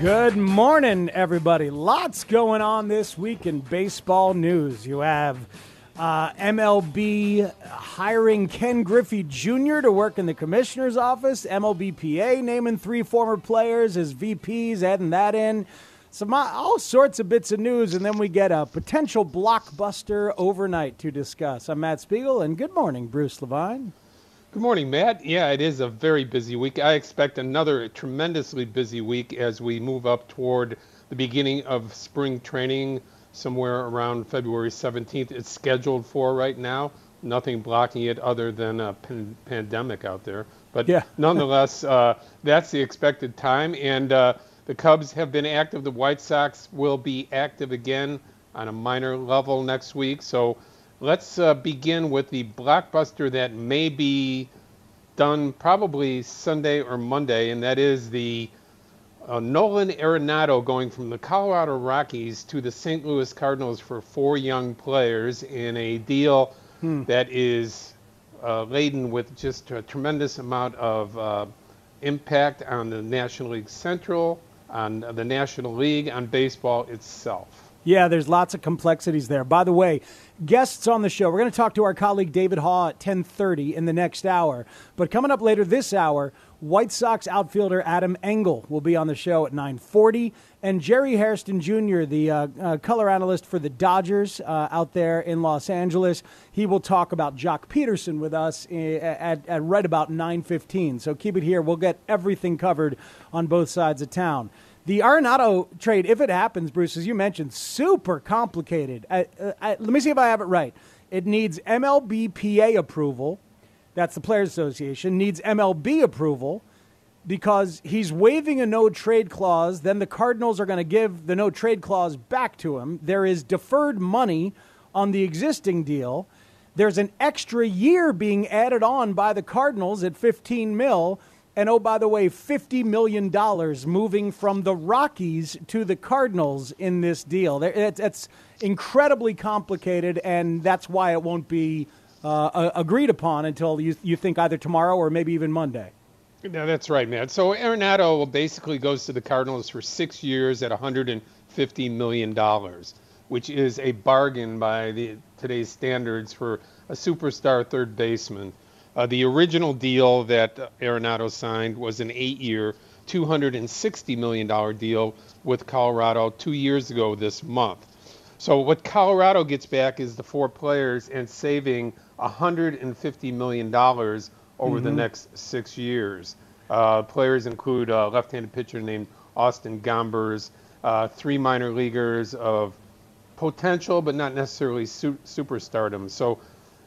Good morning, everybody. Lots going on this week in baseball news. You have uh, MLB hiring Ken Griffey Jr. to work in the commissioner's office, MLBPA naming three former players as VPs, adding that in. Some all sorts of bits of news, and then we get a potential blockbuster overnight to discuss. I'm Matt Spiegel, and good morning, Bruce Levine. Good morning, Matt. Yeah, it is a very busy week. I expect another tremendously busy week as we move up toward the beginning of spring training somewhere around February 17th. It's scheduled for right now. Nothing blocking it other than a pan- pandemic out there. But yeah. nonetheless, uh, that's the expected time. And uh, the Cubs have been active. The White Sox will be active again on a minor level next week. So Let's uh, begin with the blockbuster that may be done probably Sunday or Monday, and that is the uh, Nolan Arenado going from the Colorado Rockies to the St. Louis Cardinals for four young players in a deal hmm. that is uh, laden with just a tremendous amount of uh, impact on the National League Central, on the National League, on baseball itself. Yeah, there's lots of complexities there. By the way, guests on the show. We're going to talk to our colleague David Haugh at 10:30 in the next hour. But coming up later this hour, White Sox outfielder Adam Engel will be on the show at 9:40, and Jerry Hairston Jr., the uh, uh, color analyst for the Dodgers uh, out there in Los Angeles, he will talk about Joc Pederson with us eh, at, at right about 9:15. So keep it here. We'll get everything covered on both sides of town. The Arenado trade, if it happens, Bruce, as you mentioned, super complicated. I, uh, I, let me see if I have it right. It needs MLBPA approval. That's the Players Association. Needs MLB approval because he's waiving a no trade clause. Then the Cardinals are going to give the no trade clause back to him. There is deferred money on the existing deal. There's an extra year being added on by the Cardinals at 15 mil and oh, by the way, $50 million moving from the Rockies to the Cardinals in this deal. It's incredibly complicated, and that's why it won't be uh, agreed upon until you, you think either tomorrow or maybe even Monday. Yeah, that's right, man. So Arenado basically goes to the Cardinals for six years at $150 million, which is a bargain by the, today's standards for a superstar third baseman. Uh, the original deal that Arenado signed was an eight-year, $260 million deal with Colorado two years ago this month. So what Colorado gets back is the four players and saving $150 million over mm-hmm. the next six years. Uh, players include a left-handed pitcher named Austin Gomber, uh, three minor leaguers of potential but not necessarily su- superstardom. So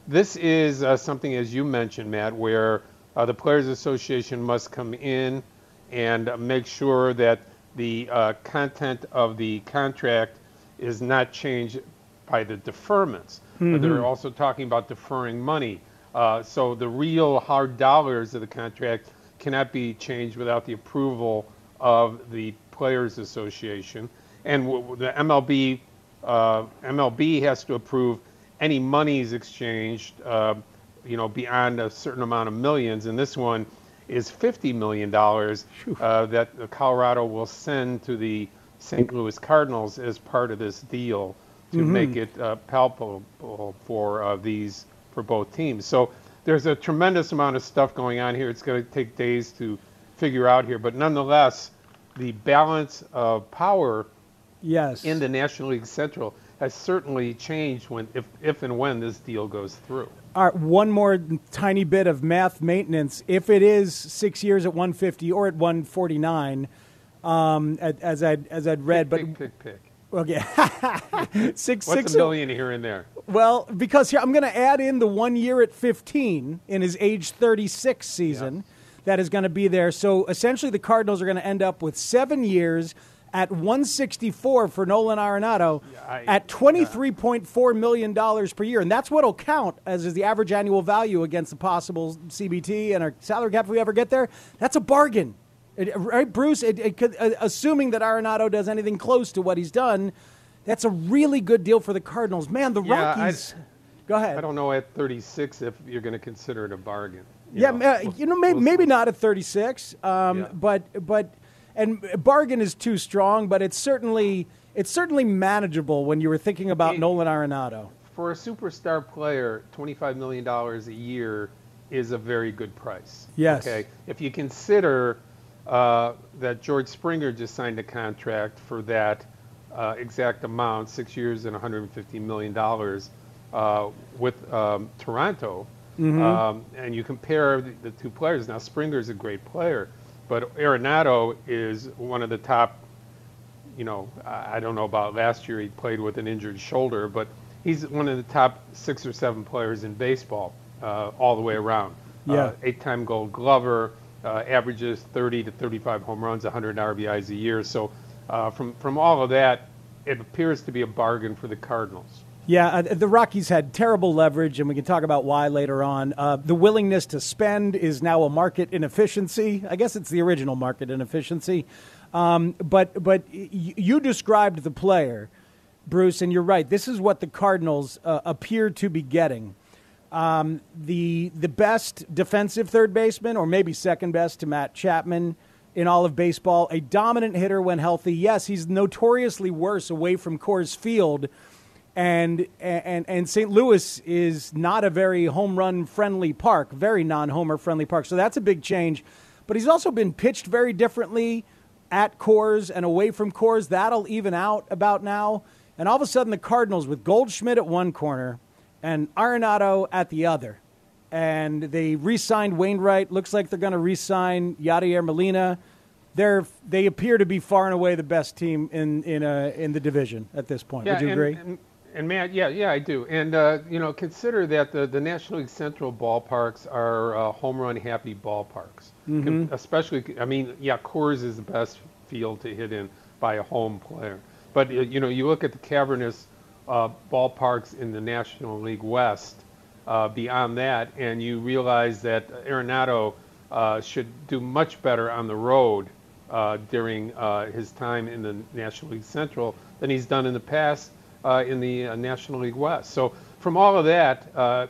this is uh, something, as you mentioned, Matt, where uh, the Players Association must come in and make sure that the uh, content of the contract is not changed by the deferments. Mm-hmm. they're also talking about deferring money. Uh, so the real hard dollars of the contract cannot be changed without the approval of the Players Association, and w- the MLB uh, MLB has to approve any monies exchanged, uh, you know, beyond a certain amount of millions, and this one is $50 million uh, that Colorado will send to the St. Louis Cardinals as part of this deal to mm-hmm. make it uh, palpable for uh, these for both teams. So there's a tremendous amount of stuff going on here. It's going to take days to figure out here, but nonetheless, the balance of power yes. in the National League Central has certainly changed when if, if and when this deal goes through. All right, one more tiny bit of math maintenance. If it is six years at 150 or at 149, um, as I as I'd read, pick, but pick, pick, pick. Okay, six What's six a million here and there? Well, because here I'm going to add in the one year at 15 in his age 36 season. Yeah. That is going to be there. So essentially, the Cardinals are going to end up with seven years at 164 for Nolan Arenado yeah, I, at $23.4 million per year. And that's what will count as is the average annual value against the possible CBT and our salary cap if we ever get there. That's a bargain. It, right, Bruce? It, it could, uh, assuming that Arenado does anything close to what he's done, that's a really good deal for the Cardinals. Man, the yeah, Rockies. I, go ahead. I don't know at 36 if you're going to consider it a bargain. You yeah, know, you know, maybe, maybe not at 36, um, yeah. but but and bargain is too strong, but it's certainly it's certainly manageable when you were thinking about it, Nolan Arenado. For a superstar player, twenty-five million dollars a year is a very good price. Yes. Okay. If you consider uh, that George Springer just signed a contract for that uh, exact amount, six years and 150 million dollars, uh, with um, Toronto, mm-hmm. um, and you compare the, the two players. Now Springer is a great player but Arenado is one of the top. You know, I don't know about last year. He played with an injured shoulder, but he's one of the top six or seven players in baseball uh, all the way around. Yeah. Uh, eight-time Gold Glover, uh, averages 30 to 35 home runs, 100 RBIs a year. So uh, from from all of that, it appears to be a bargain for the Cardinals. Yeah, uh, the Rockies had terrible leverage, and we can talk about why later on. Uh, the willingness to spend is now a market inefficiency. I guess it's the original market inefficiency. Um, but but y- you described the player, Bruce, and you're right. This is what the Cardinals uh, appear to be getting. Um, the the best defensive third baseman, or maybe second best to Matt Chapman in all of baseball. A dominant hitter when healthy. Yes, he's notoriously worse away from Coors Field and and and St. Louis is not a very home run friendly park, very non homer friendly park. So that's a big change. But he's also been pitched very differently at Coors and away from Coors. That'll even out about now. And all of a sudden, the Cardinals with Goldschmidt at one corner and Arenado at the other. And they re-signed Wainwright. Looks like they're going to re-sign Yadier Molina. They're they appear to be far and away the best team in in uh, in the division at this point. Yeah, Would you and, agree? And- and Matt, yeah, yeah, I do. And uh, you know, consider that the, the National League Central ballparks are uh, home run happy ballparks. Mm-hmm. Especially, I mean, yeah, Coors is the best field to hit in by a home player. But uh, you know, you look at the cavernous uh, ballparks in the National League West. Uh, beyond that, and you realize that Arenado uh, should do much better on the road during his time in the National League Central than he's done in the past uh, in the uh, National League West. So from all of that, uh,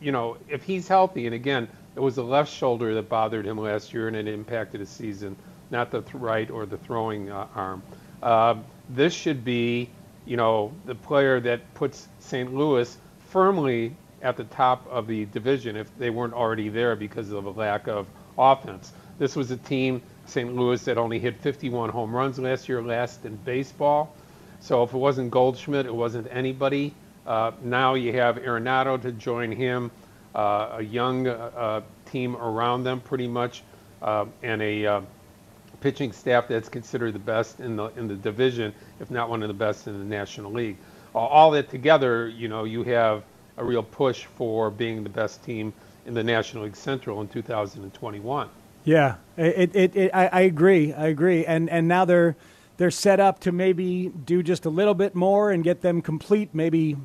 you know, if he's healthy, and again, it was the left shoulder that bothered him last year, and it impacted his season, not the th- right or the throwing uh, arm. Uh, this should be, you know, the player that puts St. Louis firmly at the top of the division if they weren't already there because of a lack of offense. This was a team, St. Louis, that only hit 51 home runs last year, last in baseball. So if it wasn't Goldschmidt, it wasn't anybody. Uh, now you have Arenado to join him, uh, a young uh, uh team around them pretty much, uh, and a uh, pitching staff that's considered the best in the in the division, if not one of the best in the National League. All that together, you know, you have a real push for being the best team in the National League Central in 2021. Yeah, it, it, it I, I agree. I agree. And and now they're they're set up to maybe do just a little bit more and get them complete. Maybe,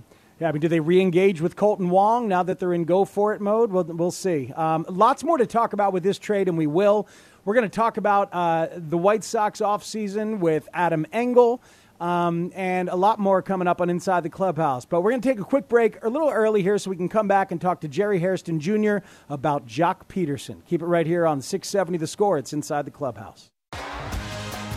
I mean, do they re-engage with Kolten Wong now that they're in go for it mode? We'll, we'll see. Um, lots more to talk about with this trade, and we will. We're going to talk about uh, the White Sox offseason with Adam Engel. Um, and a lot more coming up on Inside the Clubhouse. But we're going to take a quick break a little early here so we can come back and talk to Jerry Hairston Jr. about Joc Pederson. Keep it right here on 670 The Score. It's Inside the Clubhouse.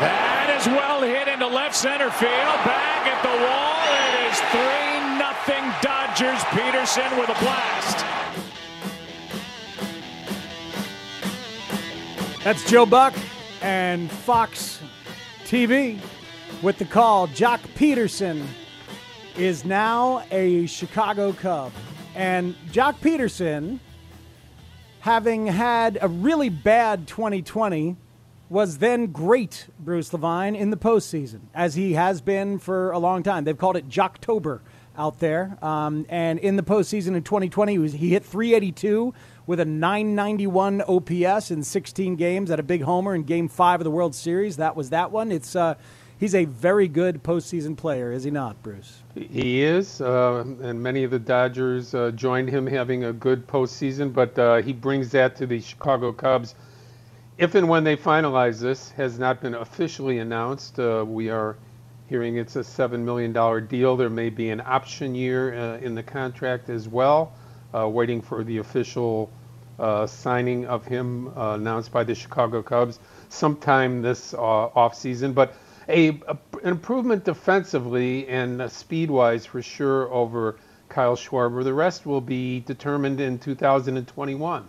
That is well hit into left center field. Back at the wall. It is 3 nothing Dodgers. Pederson with a blast. That's Joe Buck and Fox TV with the call. Joc Pederson is now a Chicago Cub. And Joc Pederson, having had a really bad 2020, was then great, Bruce Levine, in the postseason, as he has been for a long time. They've called it Joctober out there. Um, and in the postseason in 2020, he, was, he hit 382 with a 991 OPS in 16 games at a big homer in Game Five of the World Series. That was that one. It's uh, he's a very good postseason player, is he not, Bruce? He is, uh, and many of the Dodgers uh, joined him having a good postseason. But uh, he brings that to the Chicago Cubs. If and when they finalize this, has not been officially announced. Uh, we are hearing it's a seven million dollar deal. There may be an option year uh, in the contract as well. waiting for the official uh, signing of him uh, announced by the Chicago Cubs sometime this uh, offseason. But a, a, an improvement defensively and uh, speed-wise for sure over Kyle Schwarber. The rest will be determined in 2021.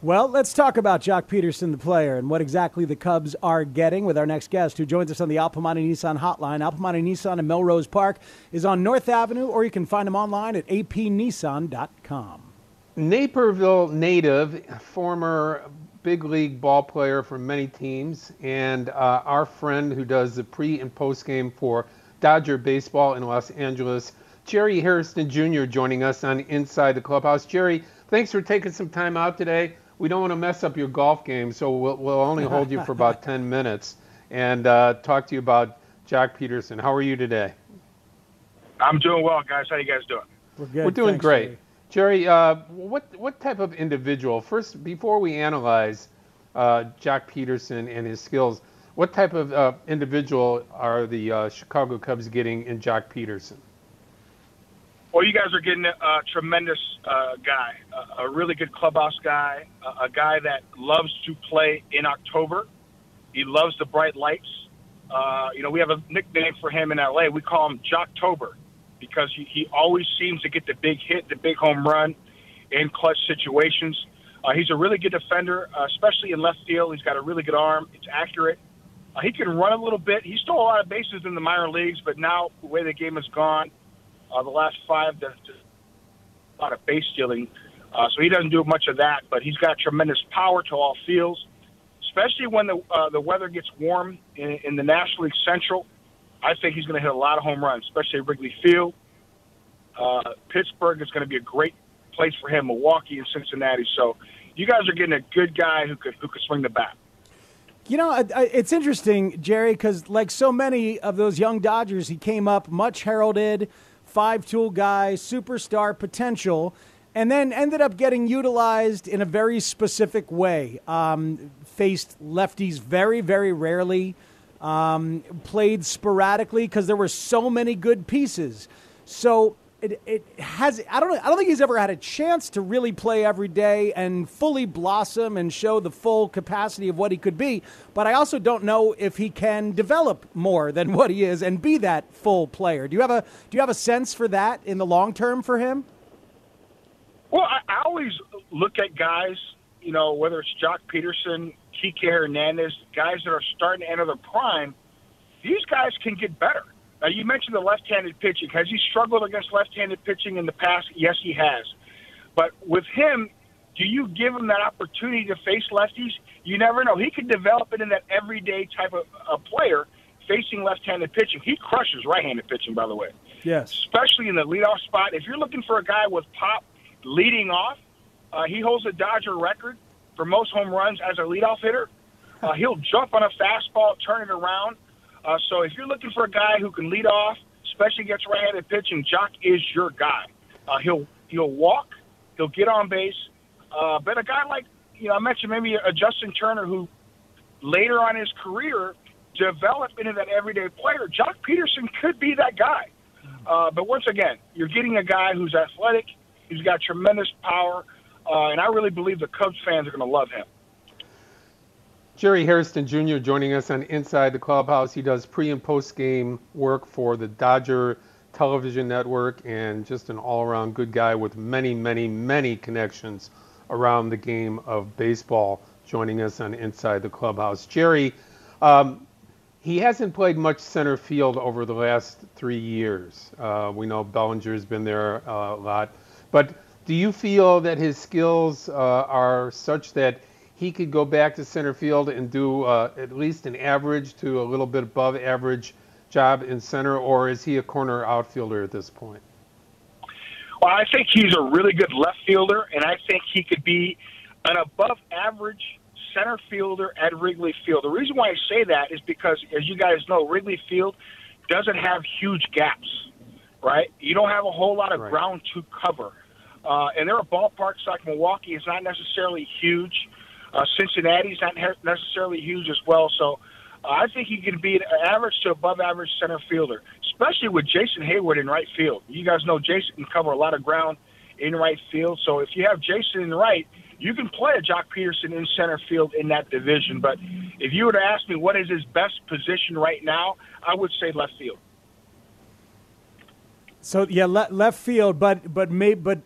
Well, let's talk about Joc Pederson, the player, and what exactly the Cubs are getting with our next guest, who joins us on the Al Piemonte Nissan hotline. Al Piemonte Nissan in Melrose Park is on North Avenue, or you can find them online at apnissan.com. Naperville native, former big league ball player for many teams, and uh, our friend who does the pre and post game for Dodger baseball in Los Angeles, Jerry Hairston Jr., joining us on Inside the Clubhouse. Jerry, thanks for taking some time out today. We don't want to mess up your golf game, so we'll, we'll only hold you for about 10 minutes and uh, talk to you about Joc Pederson. How are you today? I'm doing well, guys. How you guys doing? We're good. We're doing Thanks, great. Jerry. Jerry, uh, what what type of individual? First, before we analyze uh, Joc Pederson and his skills, what type of uh, individual are the uh, Chicago Cubs getting in Joc Pederson? Well, you guys are getting a, tremendous uh, guy, a, a really good clubhouse guy, a, a guy that loves to play in October. He loves the bright lights. Uh, you know, we have a nickname for him in LA. We call him Joctober because he, he always seems to get the big hit, the big home run in clutch situations. Uh, he's a really good defender, uh, especially in left field. He's got a really good arm. It's accurate. Uh, he can run a little bit. He stole a lot of bases in the minor leagues, but now the way the game has gone, uh, the last five, there's a lot of base stealing. Uh, so he doesn't do much of that, but he's got tremendous power to all fields, especially when the uh, the weather gets warm in, in the National League Central. I think he's going to hit a lot of home runs, especially at Wrigley Field. Uh, Pittsburgh is going to be a great place for him. Milwaukee and Cincinnati. So you guys are getting a good guy who could who could swing the bat. You know, it's interesting, Jerry, because like so many of those young Dodgers, he came up much heralded, five tool guy, superstar potential, and then ended up getting utilized in a very specific way. Um, faced lefties very, very rarely, um, played sporadically because there were so many good pieces. So it, it has I don't know, I don't think he's ever had a chance to really play every day and fully blossom and show the full capacity of what he could be. But I also don't know if he can develop more than what he is and be that full player. Do you have a do you have a sense for that in the long term for him? Well, I, I always look at guys, you know, whether it's Joc Pederson, Kike Hernandez, guys that are starting to enter their prime. These guys can get better now, you mentioned the left-handed pitching. Has he struggled against left-handed pitching in the past? Yes, he has. But with him, do you give him that opportunity to face lefties? You never know. He could develop it in that everyday type of a player facing left-handed pitching. He crushes right-handed pitching, by the way. Yes. Especially in the leadoff spot. If you're looking for a guy with pop leading off, uh, he holds a Dodger record for most home runs as a leadoff hitter. Uh, he'll jump on a fastball, turn it around. Uh, so if you're looking for a guy who can lead off, especially against right-handed pitching, Joc is your guy. Uh, he'll he'll walk, he'll get on base. Uh, but a guy like you know, I mentioned maybe a Justin Turner who later on his career developed into that everyday player. Joc Pederson could be that guy. Uh, but once again, you're getting a guy who's athletic, he's got tremendous power, uh, and I really believe the Cubs fans are going to love him. Jerry Hairston Jr. joining us on Inside the Clubhouse. He does pre and post game work for the Dodger television network and just an all around good guy with many, many, many connections around the game of baseball. Joining us on Inside the Clubhouse. Jerry, um, he hasn't played much center field over the last three years. Uh, we know Bellinger's been there uh, a lot. But do you feel that his skills uh, are such that he could go back to center field and do uh, at least an average to a little bit above average job in center, or is he a corner outfielder at this point? Well, I think he's a really good left fielder, and I think he could be an above average center fielder at Wrigley Field. The reason why I say that is because, as you guys know, Wrigley Field doesn't have huge gaps, right? You don't have a whole lot of right. ground to cover. Uh, and there are ballparks like Milwaukee It's not necessarily huge. Uh, Cincinnati's not necessarily huge as well, so uh, I think he can be an average to above average center fielder, especially with Jason Heyward in right field. You guys know Jason can cover a lot of ground in right field, so if you have Jason in right, you can play a Joc Pederson in center field in that division. But if you were to ask me what is his best position right now, I would say left field. So yeah, le- left field, but but may, but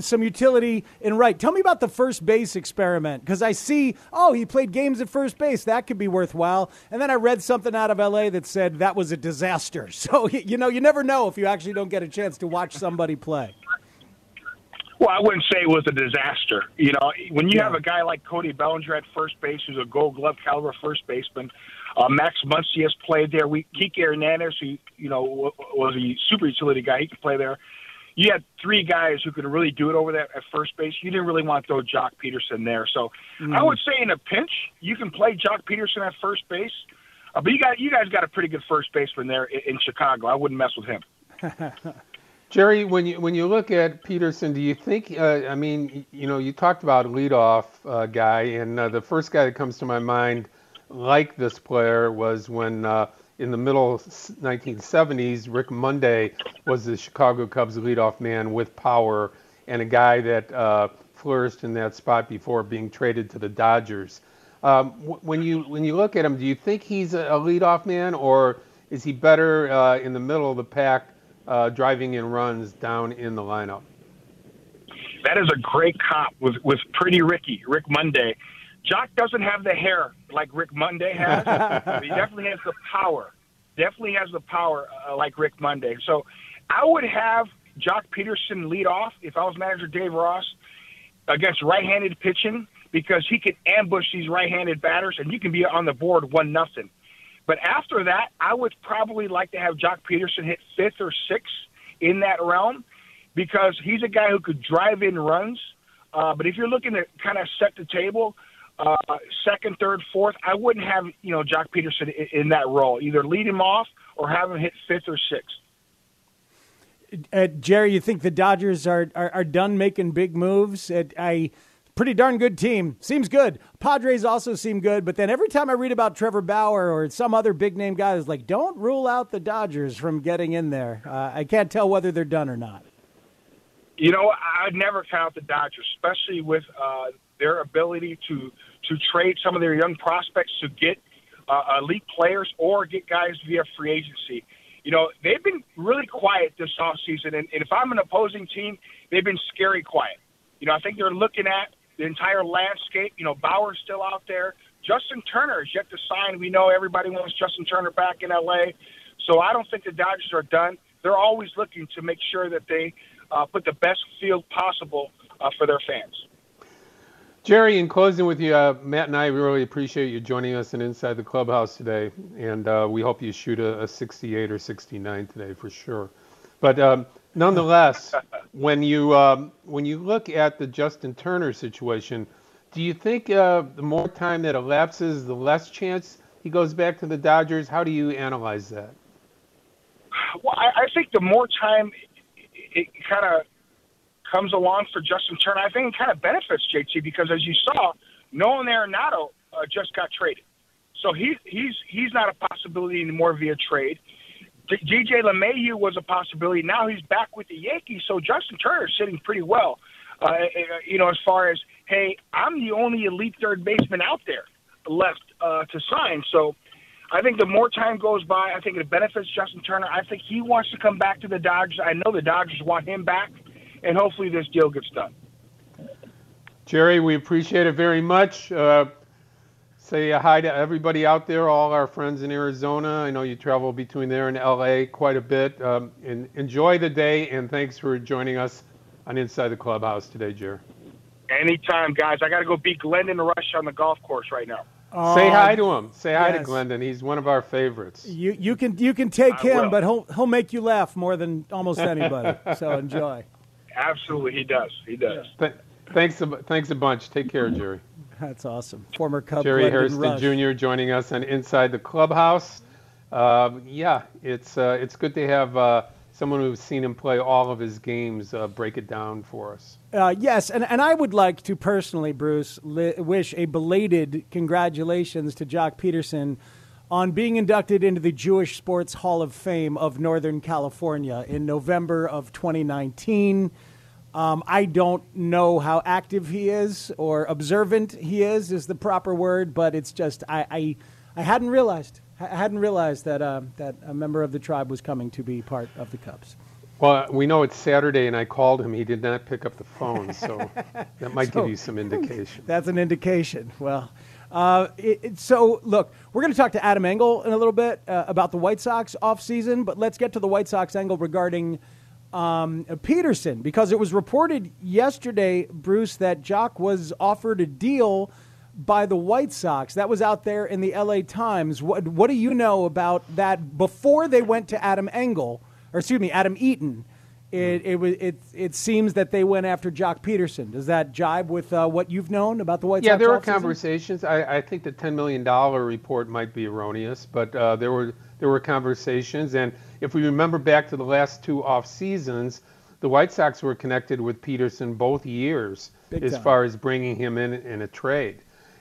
some utility in right. Tell me about the first base experiment because I see, oh, he played games at first base. That could be worthwhile. And then I read something out of LA that said that was a disaster. So, you know, you never know if you actually don't get a chance to watch somebody play. Well, I wouldn't say it was a disaster. You know, when you yeah. have a guy like Cody Bellinger at first base, who's a Gold Glove caliber first baseman, uh, Max Muncy has played there. We Kike Hernandez, who you know was a super utility guy, he can play there you had three guys who could really do it over there at first base. You didn't really want to throw Joc Pederson there. So mm. I would say in a pinch, you can play Joc Pederson at first base. Uh, but you got you guys got a pretty good first baseman there in, in Chicago. I wouldn't mess with him. Jerry, when you when you look at Pederson, do you think? Uh, I mean, you know, you talked about a leadoff uh, guy, and uh, the first guy that comes to my mind, like this player, was when uh, in the middle 1970s, Rick Monday was the Chicago Cubs leadoff man with power and a guy that uh, flourished in that spot before being traded to the Dodgers. Um, when you when you look at him, do you think he's a, leadoff man, or is he better uh, in the middle of the pack, uh, driving in runs down in the lineup? That is a great comp with with Pretty Ricky, Rick Monday. Joc doesn't have the hair like Rick Monday has. he definitely has the power. Definitely has the power uh, like Rick Monday. So I would have Joc Pederson lead off if I was manager Dave Ross against right-handed pitching because he can ambush these right-handed batters and you can be on the board one nothing. But after that, I would probably like to have Joc Pederson hit fifth or sixth in that realm because he's a guy who could drive in runs Uh, but if you're looking to kind of set the table, uh, second, third, fourth, I wouldn't have you know Joc Pederson in, in that role. Either lead him off or have him hit fifth or sixth. Uh, Jerry, you think the Dodgers are, are, are done making big moves? At a pretty darn good team. Seems good. Padres also seem good, but then every time I read about Trevor Bauer or some other big name guy, is like, don't rule out the Dodgers from getting in there. Uh, I can't tell whether they're done or not. You know, I'd never count the Dodgers, especially with uh, their ability to to trade some of their young prospects to get uh, elite players or get guys via free agency you know, they've been really quiet this offseason. And, and if I'm an opposing team, they've been scary quiet. You know, I think they're looking at the entire landscape. You know, Bauer's still out there. Justin Turner is yet to sign. We know everybody wants Justin Turner back in L.A. So I don't think the Dodgers are done. They're always looking to make sure that they uh, put the best field possible uh, for their fans. Jerry, in closing with you, uh, Matt and I really appreciate you joining us and Inside the Clubhouse today, and uh, we hope you shoot a, a, 68 or 69 today for sure. But um, nonetheless, when you um, when you look at the Justin Turner situation, do you think uh, the more time that elapses, the less chance he goes back to the Dodgers? How do you analyze that? Well, I, I think the more time it, it kind of comes along for Justin Turner, I think it kind of benefits JT because as you saw, Nolan Arenado uh, just got traded, so he he's he's not a possibility anymore via trade. DJ LeMahieu was a possibility. Now he's back with the Yankees, so Justin Turner is sitting pretty well. Uh, uh, you know, as far as hey, I'm the only elite third baseman out there left uh, to sign. So I think the more time goes by, I think it benefits Justin Turner. I think he wants to come back to the Dodgers. I know the Dodgers want him back and hopefully this deal gets done. Jerry, we appreciate it very much. Uh, say hi to everybody out there, all our friends in Arizona. I know you travel between there and LA quite a bit. Um, and enjoy the day, and thanks for joining us on Inside the Clubhouse today, Jerry. Anytime, guys. I got to go beat Glendon Rusch on the golf course right now. Uh, Say hi to him. Say hi yes. to Glendon. He's one of our favorites. You you can you can take I him, will. but he'll he'll make you laugh more than almost anybody. so enjoy. Absolutely, he does. He does. Th- thanks, a, thanks a bunch. Take care, Jerry. That's awesome. Former Cub Jerry Harrison Hairston Jr. joining us on Inside the Clubhouse. Uh, yeah, it's uh, it's good to have uh, someone who's seen him play all of his games uh, break it down for us. Uh, yes, and, and I would like to personally, Bruce, li- wish a belated congratulations to Joc Pederson on being inducted into the Jewish Sports Hall of Fame of Northern California in November of 2019. Um, I don't know how active he is or observant he is is the proper word, but it's just I I, I hadn't realized I hadn't realized that uh, that a member of the tribe was coming to be part of the Cubs. Well, we know it's Saturday, and I called him. He did not pick up the phone, so that might so, give you some indication. That's an indication. Well, uh, it, it, so, look, we're going to talk to Adam Engel in a little bit uh, about the White Sox offseason, but let's get to the White Sox angle regarding um, Pederson because it was reported yesterday, Bruce, that Joc was offered a deal by the White Sox. That was out there in the LA Times. What, what do you know about that before they went to Adam Engel, or excuse me, Adam Eaton? It, it, it, it seems that they went after Joc Pederson. Does that jibe with uh, what you've known about the White yeah, Sox? Yeah, there were conversations. I, I, think the $10 million report might be erroneous, but uh, there were there were conversations. And if we remember back to the last two off seasons, the White Sox were connected with Pederson both years Big as time. far as bringing him in in a trade.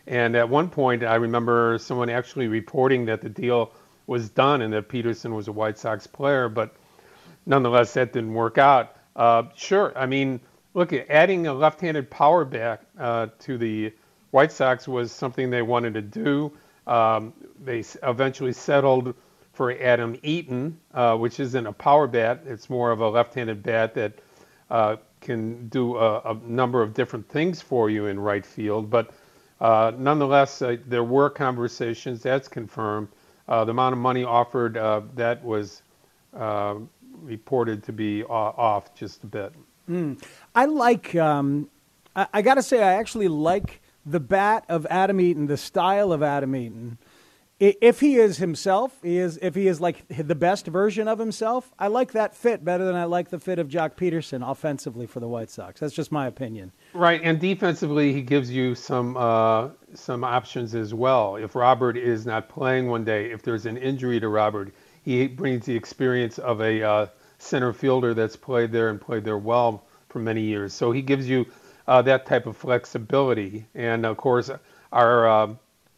And at one point, I remember someone actually reporting that the deal was done and that Pederson was a White Sox player, but nonetheless, that didn't work out. Uh, sure, I mean, look, adding a left-handed power back uh, to the White Sox was something they wanted to do. Um, they eventually settled for Adam Eaton, uh, which isn't a power bat. It's more of a left-handed bat that uh, can do a, a, number of different things for you in right field. But uh, nonetheless, uh, there were conversations. That's confirmed. the amount of money offered that was reported to be off just a bit. Mm. I like. Um, I, I got to say, I actually like the bat of Adam Eaton, the style of Adam Eaton. if he is himself, he is if he is like the best version of himself. I like that fit better than I like the fit of Joc Pederson offensively for the White Sox. That's just my opinion. Right, and defensively, he gives you some uh, some options as well. If Robert is not playing one day, if there's an injury to Robert, he brings the experience of a uh, center fielder that's played there and played there well for many years. So he gives you uh, that type of flexibility. And of course, our uh,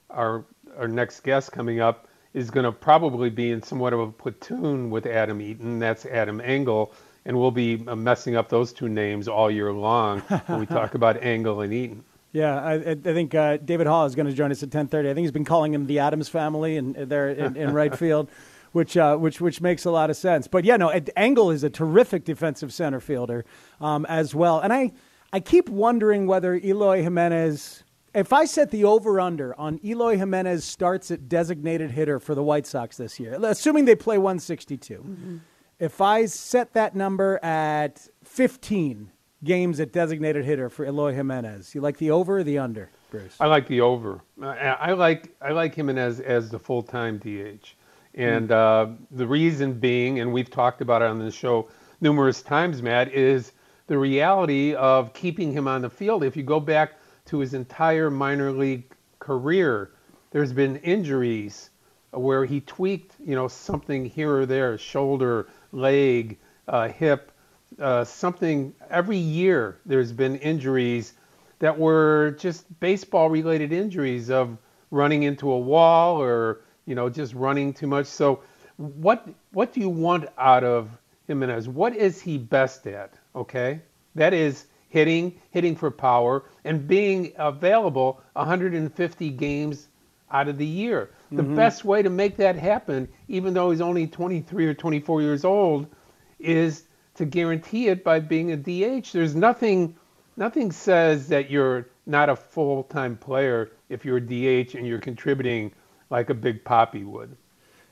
our our next guest coming up is going to probably be in somewhat of a platoon with Adam Eaton. That's Adam Engel, and we'll be uh, messing up those two names all year long when we talk about Engel and Eaton. Yeah, I, I think uh, David Haugh is going to join us at 10:30. I think he's been calling him the Adams family, and they're in, in right field, which uh, which which makes a lot of sense. But yeah, no, Engel is a terrific defensive center fielder um, as well, and I I keep wondering whether Eloy Jimenez if I set the over under on Eloy Jimenez starts at designated hitter for the White Sox this year, assuming they play 162, mm-hmm. if I set that number at 15 games at designated hitter for Eloy Jimenez, you like the over or the under, Bruce? I like the over. I, like I like Jimenez as the full time DH, and mm-hmm. uh, the reason being, and we've talked about it on the show numerous times, Matt, is the reality of keeping him on the field. If you go back to his entire minor league career. There's been injuries where he tweaked, you know, something here or there, shoulder, leg, uh, hip, uh, something. Every year there's been injuries that were just baseball-related injuries of running into a wall or you know just running too much. So, what what do you want out of Jimenez? What is he best at? Okay, that is hitting, hitting for power, and being available 150 games out of the year. The mm-hmm. best way to make that happen, even though he's only 23 or 24 years old, is to guarantee it by being a DH. There's nothing, nothing says that you're not a full-time player if you're a DH and you're contributing like a Big Papi would.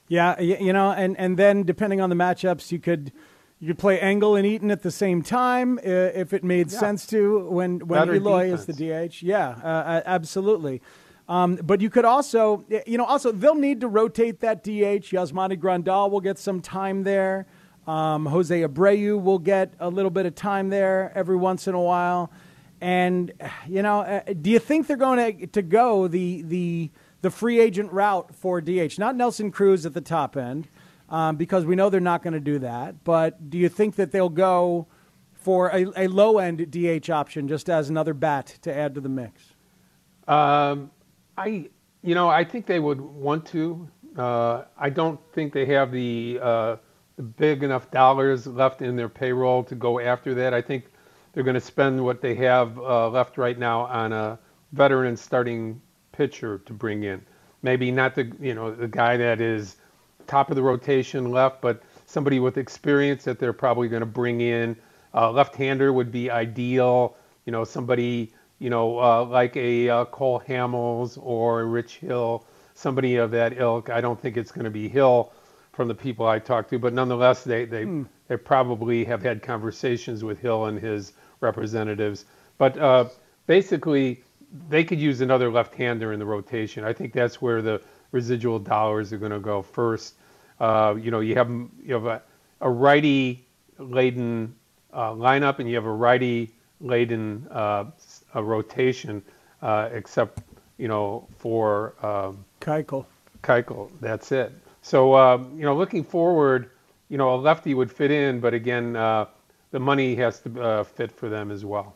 Yeah, you know, and and then depending on the matchups, you could you could play Engel and Eaton at the same time uh, if it made yeah. sense to when when Better Eloy defense. is the DH. Yeah, uh, absolutely. Um, but you could also, you know, also they'll need to rotate that DH. Yasmani Grandal will get some time there. Um, Jose Abreu will get a little bit of time there every once in a while. And you know, uh, do you think they're going to to go the the the free agent route for DH? Not Nelson Cruz at the top end um, because we know they're not going to do that. But do you think that they'll go for a, a low end DH option just as another bat to add to the mix? Um, I, you know, I think they would want to. Uh, I don't think they have the, uh, big enough dollars left in their payroll to go after that. I think they're going to spend what they have uh, left right now on a veteran starting pitcher to bring in. Maybe not the you know the guy that is top of the rotation left, but somebody with experience that they're probably going to bring in. Uh, left-hander would be ideal. You know, somebody you know uh, like a uh, Cole Hamels or Rich Hill, somebody of that ilk. I don't think it's going to be Hill from the people I talked to, but nonetheless, they they hmm. they probably have had conversations with Hill and his representatives. But uh, basically, they could use another left-hander in the rotation. I think that's where the residual dollars are going to go first. Uh, you know, you have you have a, a righty laden uh, lineup and you have a righty laden uh, a rotation, uh, except you know for um, Keuchel. Keuchel, that's it. So um, you know, looking forward, you know, a lefty would fit in, but again, uh, the money has to uh, fit for them as well.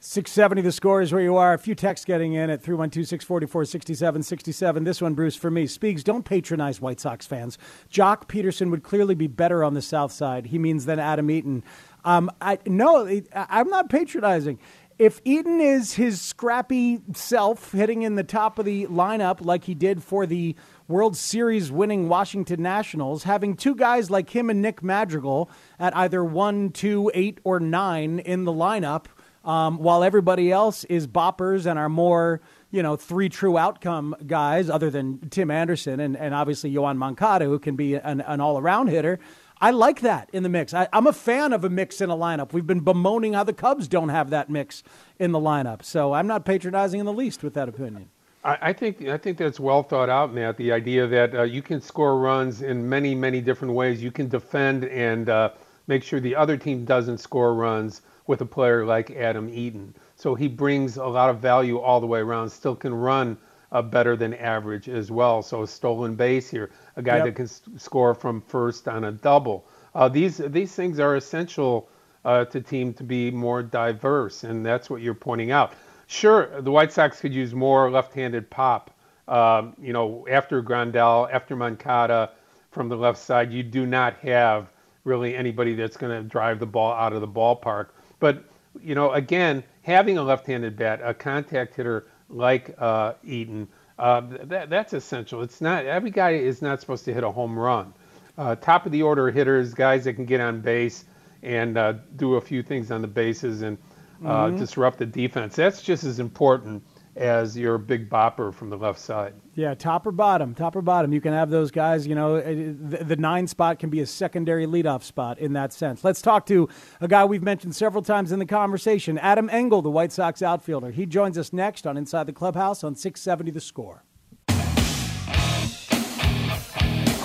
670 the score is where you are. A few texts getting in at 312 644 6767. This one, Bruce, for me. Speaks, don't patronize White Sox fans. Joc Pederson would clearly be better on the South Side. He means than Adam Eaton. Um, I, no, I'm not patronizing. If Eaton is his scrappy self hitting in the top of the lineup like he did for the World Series winning Washington Nationals, having two guys like him and Nick Madrigal at either one, two, eight, or nine in the lineup – um, while everybody else is boppers and are more, you know, three true outcome guys, other than Tim Anderson and, and obviously Yoan Moncada, who can be an, an all around hitter. I like that in the mix. I, am a fan of a mix in a lineup. We've been bemoaning how the Cubs don't have that mix in the lineup. So I'm not patronizing in the least with that opinion. I, I think I think that's well thought out, Matt. The idea that uh, you can score runs in many many different ways. You can defend and uh, make sure the other team doesn't score runs with a player like Adam Eaton. So he brings a lot of value all the way around. Still can run uh, better than average as well. So a stolen base here, a guy Yep. that can s- score from first on a double. Uh, these these things are essential uh, to team to be more diverse, and that's what you're pointing out. Sure, the White Sox could use more left-handed pop. Um, you know, after Grandal, after Moncada from the left side, you do not have really anybody that's going to drive the ball out of the ballpark. But you know, again, having a left-handed bat, a contact hitter like uh, Eaton, uh, that, that's essential. It's not every guy is not supposed to hit a home run. Uh, top of the order hitters, guys that can get on base and uh, do a few things on the bases and uh, Mhm. disrupt the defense. That's just as important as your big bopper from the left side. Yeah, top or bottom, top or bottom. You can have those guys. You know, eh, the, the nine spot can be a secondary leadoff spot in that sense. Let's talk to a guy we've mentioned several times in the conversation, Adam Engel, the White Sox outfielder. He joins us next on Inside the Clubhouse on 670 The Score.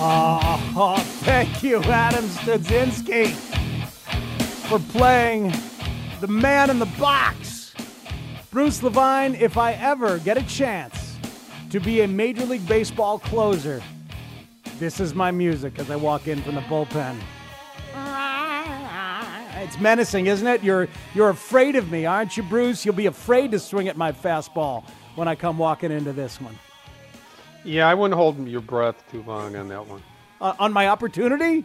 Oh, thank you, Adam Studzinski, for playing the man in the box. Bruce Levine, if I ever get a chance to be a Major League Baseball closer, this is my music as I walk in from the bullpen. It's menacing, isn't it? You're you're afraid of me, aren't you, Bruce? You'll be afraid to swing at my fastball when I come walking into this one. Yeah, I wouldn't hold your breath too long on that one. Uh, on my opportunity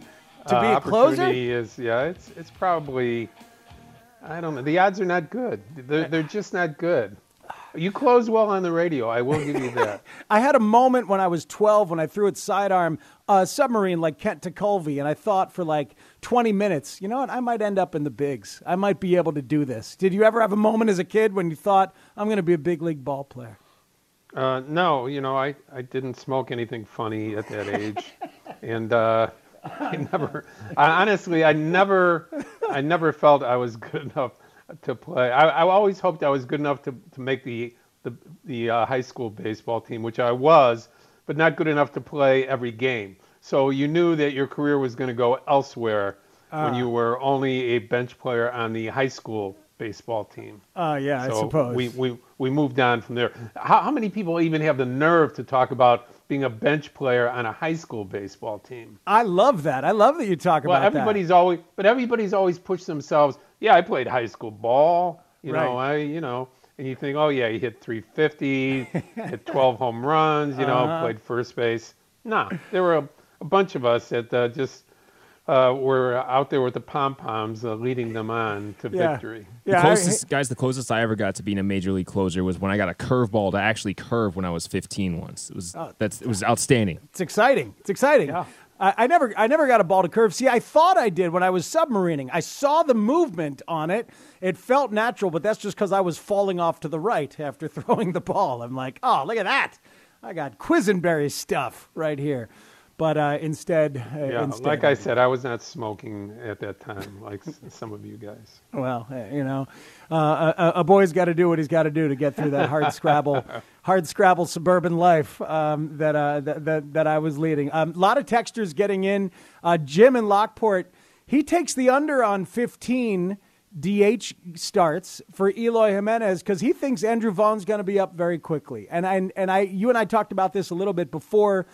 to Uh, be a closer? opportunity is yeah, it's it's probably I don't know. The odds are not good. They're they're just not good. You close well on the radio. I will give you that. I had a moment when I was 12 when I threw it sidearm a submarine like Kent Tekulve, and I thought for like 20 minutes, you know what, I might end up in the bigs. I might be able to do this. Did you ever have a moment as a kid when you thought, I'm going to be a big league ball player? Uh, no, you know, I, I didn't smoke anything funny at that age, and uh, I never, I, honestly, I never, I never felt I was good enough to play. I, I always hoped I was good enough to, to make the the, the uh, high school baseball team, which I was, but not good enough to play every game. So you knew that your career was going to go elsewhere when Ah. you were only a bench player on the high school baseball team. Uh, yeah, I So suppose. We, we, we moved on from there. How, how many people even have the nerve to talk about being a bench player on a high school baseball team? I love that. I love that you talk Well, about everybody's always, but everybody's always pushed themselves. Yeah, I played high school ball. You know, Right. I, you know, and you think, oh yeah, you hit 350, hit 12 home runs. You know, Uh-huh. played first base. Nah, there were a, a bunch of us that uh, just uh, were out there with the pom poms, uh, leading them on to Yeah. victory. The closest, guys, the closest I ever got to being a major league closer was when I got a curveball to actually curve when I was 15 once. It was Oh. that's it was outstanding. It's exciting. It's exciting. I, I never, I never got a ball to curve. See, I thought I did when I was submarining. I saw the movement on it. It felt natural, but that's just because I was falling off to the right after throwing the ball. I'm like, oh, look at that! I got Quisenberry stuff right here. But uh, instead, uh, Yeah, instead, like I said, I was not smoking at that time, like some of you guys. Well, eh, you know, uh, a, a boy's got to do what he's got to do to get through that hard scrabble, hard scrabble suburban life um, that, uh, that that that I was leading. A lot of textures getting in. Uh, Jim in Lockport, he takes the under on 15 DH starts for Eloy Jimenez because he thinks Andrew Vaughn's going to be up very quickly. And I and I, you and I talked about this a little bit before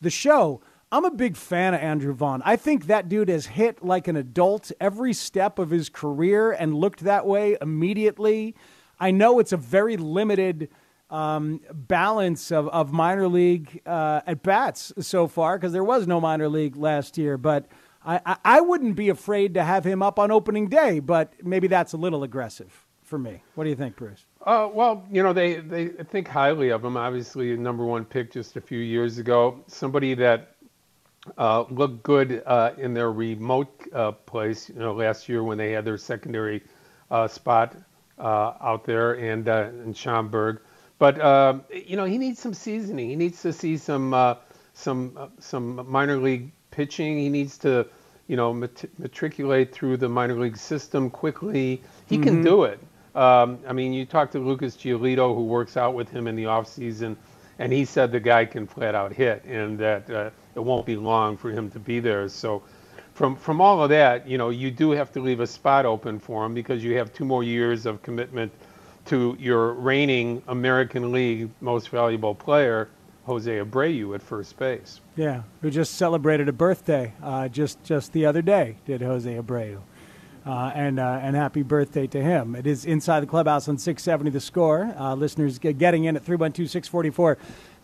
the show. I'm a big fan of Andrew Vaughn. I think that dude has hit like an adult every step of his career and looked that way immediately. I know it's a very limited um, balance of, of minor league uh, at bats so far because there was no minor league last year, but I, I, I wouldn't be afraid to have him up on opening day, but maybe that's a little aggressive for me. What do you think, Bruce? Uh, well, you know, they, they think highly of him. Obviously, number one pick just a few years ago. Somebody that uh, looked good uh, in their remote uh, place, you know, last year when they had their secondary uh, spot uh, out there and uh, in Schaumburg. But um, you know, he needs some seasoning. He needs to see some uh, some uh, some minor league pitching. He needs to, you know, mat- matriculate through the minor league system quickly. He can Mhm. do it. Um, I mean, you talk to Lucas Giolito, who works out with him in the off season and he said the guy can flat out hit, and that uh, it won't be long for him to be there. So, from from all of that, you know, you do have to leave a spot open for him because you have two more years of commitment to your reigning American League most valuable player, Jose Abreu, at first base. Yeah, who just celebrated a birthday uh, just just the other day, did Jose Abreu. Uh, and uh, and happy birthday to him. It is inside the clubhouse on 670 the score. Uh, listeners getting in at 312 644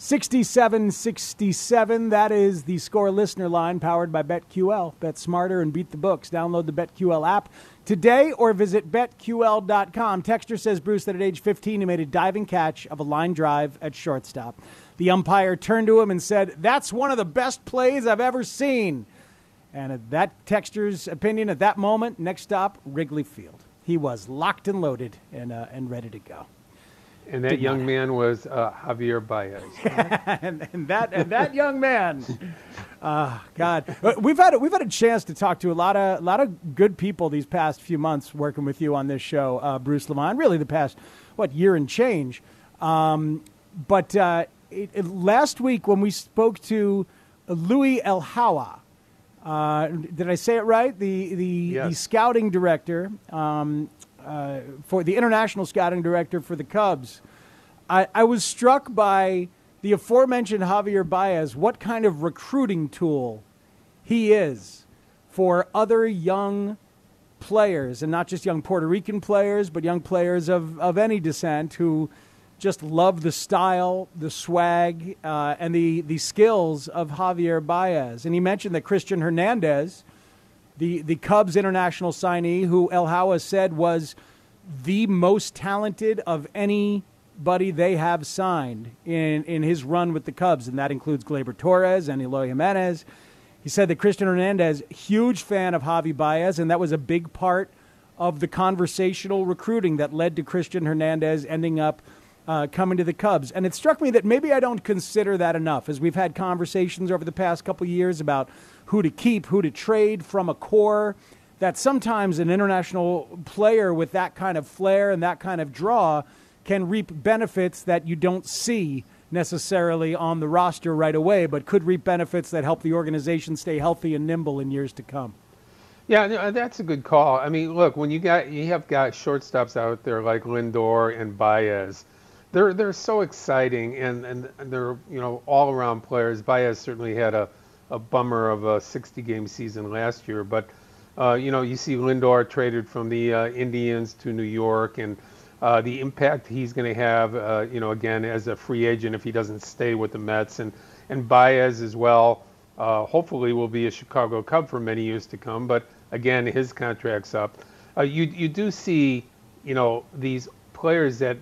6767. That is the score listener line powered by BetQL. Bet smarter and beat the books. Download the BetQL app today or visit betql.com. Texter says Bruce that at age 15 he made a diving catch of a line drive at shortstop. The umpire turned to him and said, That's one of the best plays I've ever seen. And at that texture's opinion at that moment, next stop, Wrigley Field. He was locked and loaded and, uh, and ready to go. And that young man was uh, Javier Baez. and, and, that and that young man, uh, God, we've had a, we've had a chance to talk to a lot of a lot of good people these past few months working with you on this show, uh, Bruce Lamont. Really, the past what year and change. Um, but uh, it, it, last week when we spoke to Louie Eljaua, uh, did I say it right? The the, yes. the scouting director um, uh, for the international scouting director for the Cubs. I, I was struck by the aforementioned Javier Baez. What kind of recruiting tool he is for other young players, and not just young Puerto Rican players, but young players of, of any descent who just love the style, the swag, uh, and the, the skills of Javier Baez. And he mentioned that Christian Hernandez, the, the Cubs international signee, who Eljaua said was the most talented of anybody they have signed in, in his run with the Cubs, and that includes Gleyber Torres and Eloy Jimenez. He said that Christian Hernandez, huge fan of Javi Baez, and that was a big part of the conversational recruiting that led to Christian Hernandez ending up – uh, coming to the Cubs. And it struck me that maybe I don't consider that enough, as we've had conversations over the past couple years about who to keep, who to trade from a core. That sometimes an international player with that kind of flair and that kind of draw can reap benefits that you don't see necessarily on the roster right away, but could reap benefits that help the organization stay healthy and nimble in years to come. Yeah, uh, that's a good call. I mean, look, when you got you have got shortstops out there like Lindor and Baez, they're they're so exciting and, and they're you know all around players. Baez certainly had a, a bummer of a 60 game season last year, but uh, you know you see Lindor traded from the uh, Indians to New York and uh, the impact he's going to have uh, you know again as a free agent if he doesn't stay with the Mets and and Baez as well. Uh, hopefully will be a Chicago Cub for many years to come, but again his contract's up. Uh, you you do see you know these players that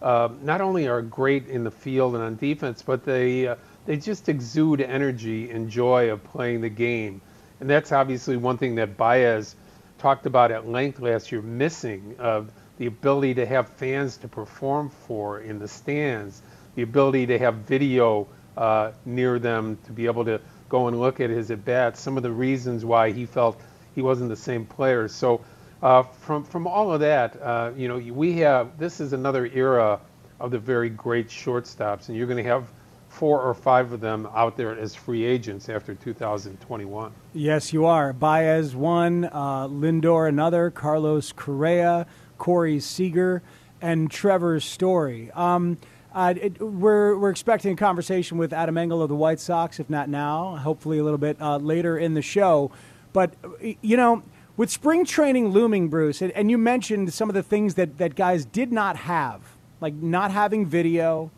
not only are great in the field and on defense, but they they just exude energy and joy of playing the game, and that's obviously one thing that Baez talked about at length last year, missing of the ability to have fans to perform for in the stands, the ability to have video uh, near them to be able to go and look at his at bats. Some of the reasons why he felt he wasn't the same player. So uh, from from all of that, uh, you know, we have this is another era of the very great shortstops, and you're going to have four or five of them out there as free agents after 2021. Yes, you are. Baez one, uh, Lindor another, Carlos Correa, Corey Seager, and Trevor Story. Um, uh, it, we're, we're expecting a conversation with Adam Engel of the White Sox, if not now, hopefully a little bit uh, later in the show. But, you know, with spring training looming, Bruce, and, and you mentioned some of the things that, that guys did not have, like not having video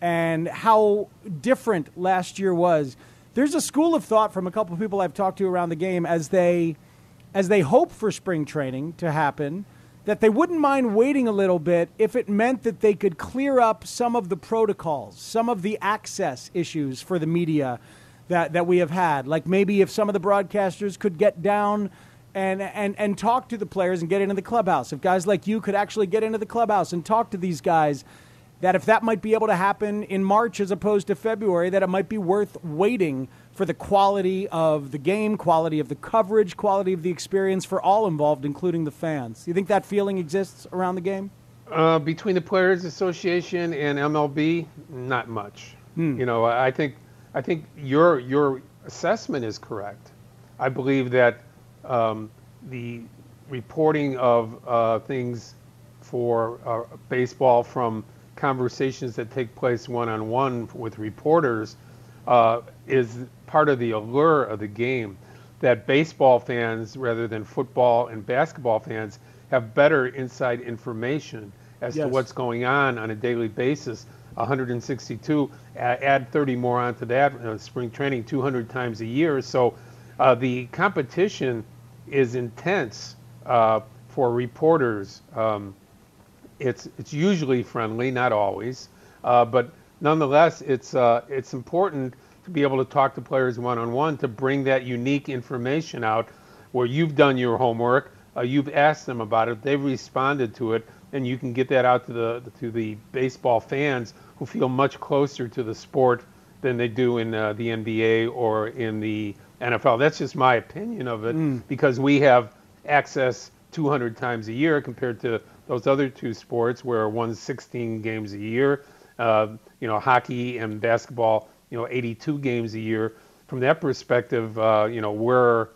and how different last year was. There's a school of thought from a couple of people I've talked to around the game as they as they hope for spring training to happen that they wouldn't mind waiting a little bit if it meant that they could clear up some of the protocols, some of the access issues for the media that, that we have had. Like maybe if some of the broadcasters could get down and, and, and talk to the players and get into the clubhouse. If guys like you could actually get into the clubhouse and talk to these guys, that if that might be able to happen in March as opposed to February, that it might be worth waiting for the quality of the game, quality of the coverage, quality of the experience for all involved, including the fans. Do you think that feeling exists around the game? Uh, between the Players Association and MLB, not much. You know, I think I think your your assessment is correct. I believe that um, the reporting of uh, things for uh, baseball from conversations that take place one on one with reporters uh, is part of the allure of the game. That baseball fans, rather than football and basketball fans, have better inside information as to what's going on on a daily basis. 162, add 30 more onto that, uh, spring training 200 times a year. So uh, the competition is intense uh, for reporters. Um, it's it's usually friendly, not always, uh, but nonetheless, it's uh, it's important to be able to talk to players one on one to bring that unique information out, where you've done your homework, uh, you've asked them about it, they've responded to it, and you can get that out to the to the baseball fans who feel much closer to the sport than they do in uh, the NBA or in the NFL. That's just my opinion of it because we have access 200 times a year compared to those other two sports where one's 16 games a year. Uh, you know, hockey and basketball, you know, 82 games a year. From that perspective, uh, you know, we're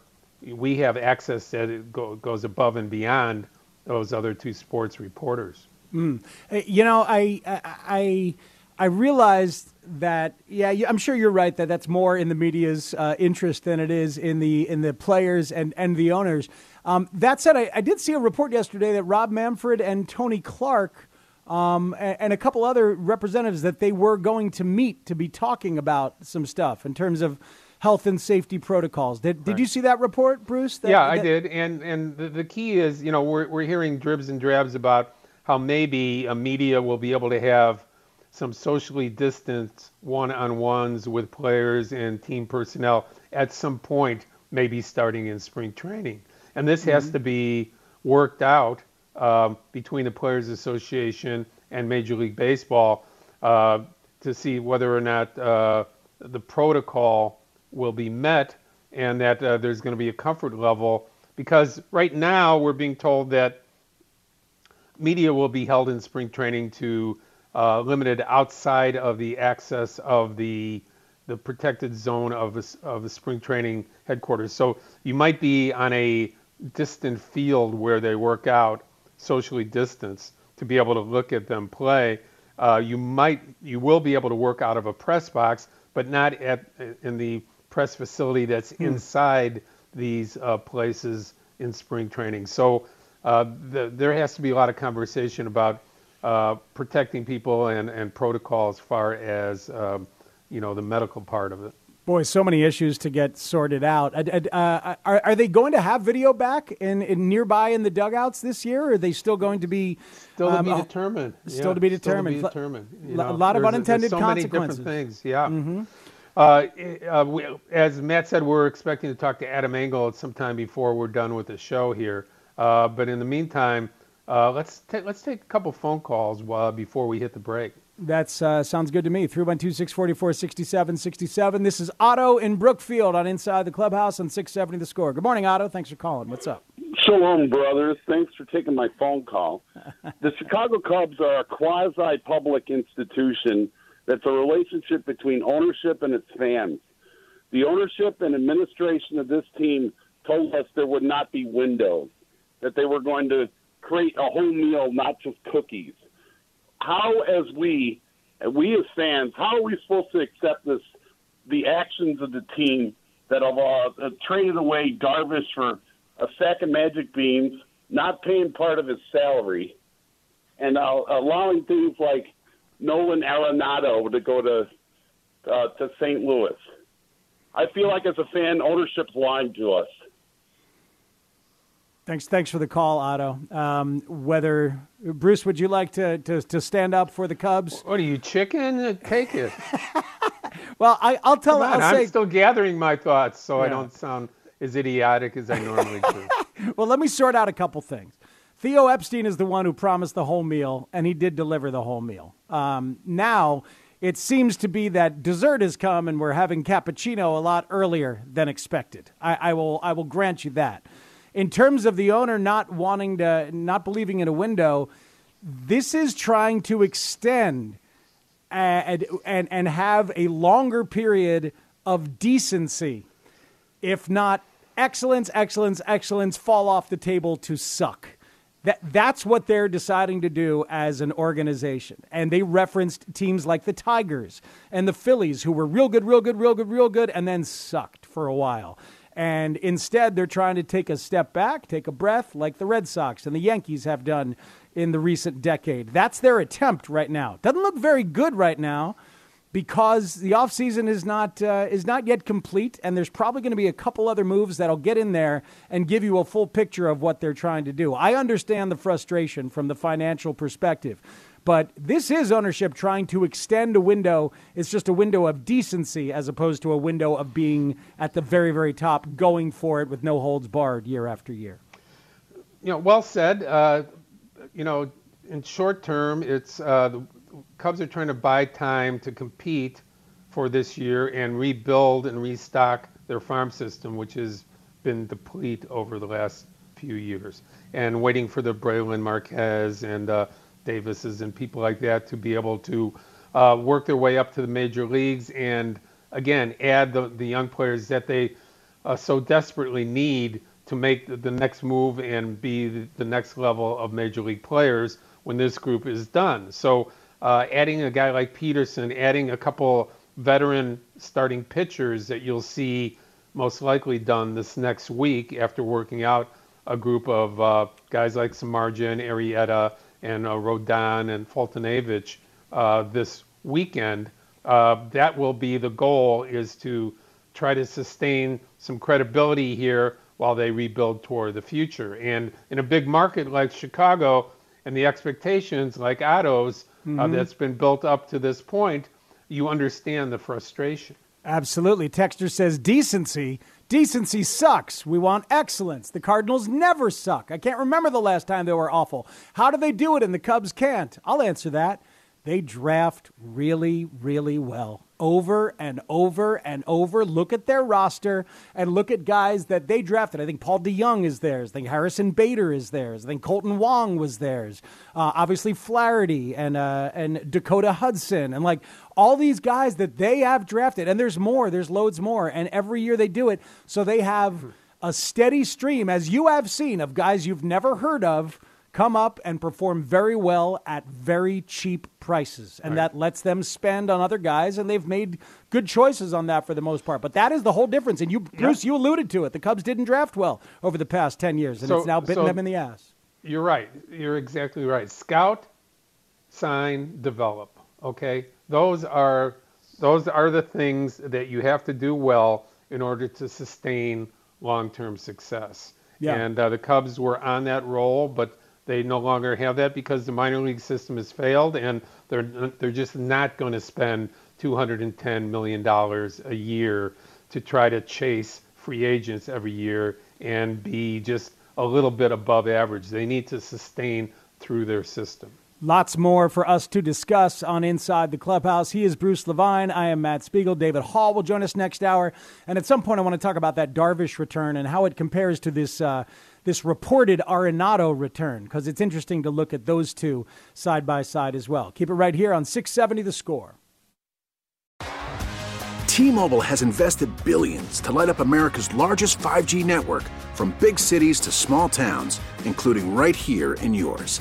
we have access that go, goes above and beyond those other two sports reporters. Uh, You know, I I I, I realized that. Yeah, I'm sure you're right that that's more in the media's uh, interest than it is in the in the players and and the owners. Um, that said, I, I did see a report yesterday that Rob Manfred and Tony Clark. Um, a- and, a couple other representatives that they were going to meet to be talking about some stuff in terms of health and safety protocols. Did, did you see that report, Bruce? That- yeah, I did. And and the, the key is, you know, we're we're hearing dribs and drabs about how maybe a media will be able to have some socially distanced one-on-ones with players and team personnel at some point, maybe starting in spring training. And this has to be worked out um, between the Players Association and Major League Baseball uh, to see whether or not uh, the protocol will be met and that uh, there's going to be a comfort level. Because right now we're being told that media will be held in spring training to uh, limited outside of the access of the the protected zone of the, of the spring training headquarters. So you might be on a distant field where they work out, socially distanced, to be able to look at them play. Uh, you might you will be able to work out of a press box, but not at in the press facility that's inside these uh, places in spring training. So uh, the, there has to be a lot of conversation about uh, protecting people and, and protocol as far as um, you know the medical part of it. Boy, so many issues to get sorted out. Uh, uh, are, are they going to have video back in, in nearby in the dugouts this year? Or are they still going to be Still to um, be uh, determined. Still Yeah, to be determined. Still to be determined. you Lo- a lot of unintended so consequences. many different things. Yeah. Uh, uh, we, as Matt said, we're expecting to talk to Adam Engel at some time before we're done with the show here. Uh, but in the meantime, uh, let's ta- let's take a couple phone calls uh, before we hit the break. That uh, sounds good to me. 312 644 6767. This is Otto in Brookfield on Inside the Clubhouse on 670 The Score. Good morning, Otto. Thanks for calling. What's up? Shalom, brothers. Thanks for taking my phone call. the Chicago Cubs are a quasi public institution that's a relationship between ownership and its fans. The ownership and administration of this team told us there would not be windows, that they were going to create a whole meal, not just cookies. How, as we, we as fans, how are we supposed to accept this, the actions of the team that have uh, traded away Darvish for a sack of magic beans, not paying part of his salary, and uh, allowing things like Nolan Arenado to go to uh, to St. Louis. I feel like as a fan, ownership's lying to us. Thanks, thanks for the call, Otto. Um, whether Bruce, would you like to, to, to stand up for the Cubs? What are you, chicken? Take it. Well, I, I'll tell. Come on, I'll I'm say. still gathering my thoughts, so I don't sound as idiotic as I normally do. Well, let me sort out a couple things. Theo Epstein is the one who promised the whole meal, and he did deliver the whole meal. Um, now, it seems to be that dessert has come, and we're having cappuccino a lot earlier than expected. I, I will, I will grant you that. In terms of the owner not wanting to, not believing in a window, this is trying to extend uh, and, and, and have a longer period of decency, if not excellence, excellence, excellence, fall off the table to suck. That, that's what they're deciding to do as an organization. And they referenced teams like the Tigers and the Phillies, who were real good, real good, real good, real good, and then sucked for a while. And instead, they're trying to take a step back, take a breath, like the Red Sox and the Yankees have done in the recent decade. That's their attempt right now. Doesn't look very good right now because the offseason is not uh, is not yet complete, and there's probably going to be a couple other moves that'll get in there and give you a full picture of what they're trying to do. I understand the frustration from the financial perspective. But this is ownership trying to extend a window. It's just a window of decency as opposed to a window of being at the very, very top, going for it with no holds barred year after year. You know, well said. Uh, you know, in short term, it's uh, the Cubs are trying to buy time to compete for this year and rebuild and restock their farm system, which has been deplete over the last few years, and waiting for the Brailyn Marquez and uh, Davises and people like that to be able to uh, work their way up to the major leagues and again add the, the young players that they uh, so desperately need to make the, the next move and be the, the, next level of major league players when this group is done. So uh, adding a guy like Pederson, adding a couple veteran starting pitchers that you'll see most likely done this next week after working out a group of uh, guys like Samardzija and Arrieta and uh, Rodon and Foltynewicz uh, this weekend. Uh, that will be the goal is to try to sustain some credibility here while they rebuild toward the future. And in a big market like Chicago and the expectations like Otto's uh, mm-hmm. that's been built up to this point, you understand the frustration. Absolutely. Texter says decency. Decency sucks. We want excellence. The Cardinals never suck. I can't remember the last time they were awful. How do they do it and the Cubs can't? I'll answer that. They draft really, really well over and over and over. Look at their roster and look at guys that they drafted. I think Paul DeJong is theirs. I think Harrison Bader is theirs. I think Kolten Wong was theirs. Uh, obviously Flaherty and uh, and Dakota Hudson and like all these guys that they have drafted. And there's more. There's loads more. And every year they do it. So they have a steady stream, as you have seen, of guys you've never heard of come up and perform very well at very cheap prices. And right. that lets them spend on other guys, and they've made good choices on that for the most part. But that is the whole difference. And you, Bruce, you alluded to it. The Cubs didn't draft well over the past 10 years, and so, it's now bitten so them in the ass. You're right. You're exactly right. Scout, sign, develop. Okay? Those are those are the things that you have to do well in order to sustain long-term success. Yeah. And uh, the Cubs were on that roll, but they no longer have that because the minor league system has failed, and they're they're just not going to spend 210 million dollars a year to try to chase free agents every year and be just a little bit above average. They need to sustain through their system. Lots more for us to discuss on Inside the Clubhouse. He is Bruce Levine. I am Matt Spiegel. David Haugh will join us next hour. And at some point, I want to talk about that Darvish return and how it compares to this. Uh, this reported Arenado return because it's interesting to look at those two side by side as well. Keep it right here on 670 The Score. T-Mobile has invested billions to light up America's largest 5G network from big cities to small towns, including right here in yours.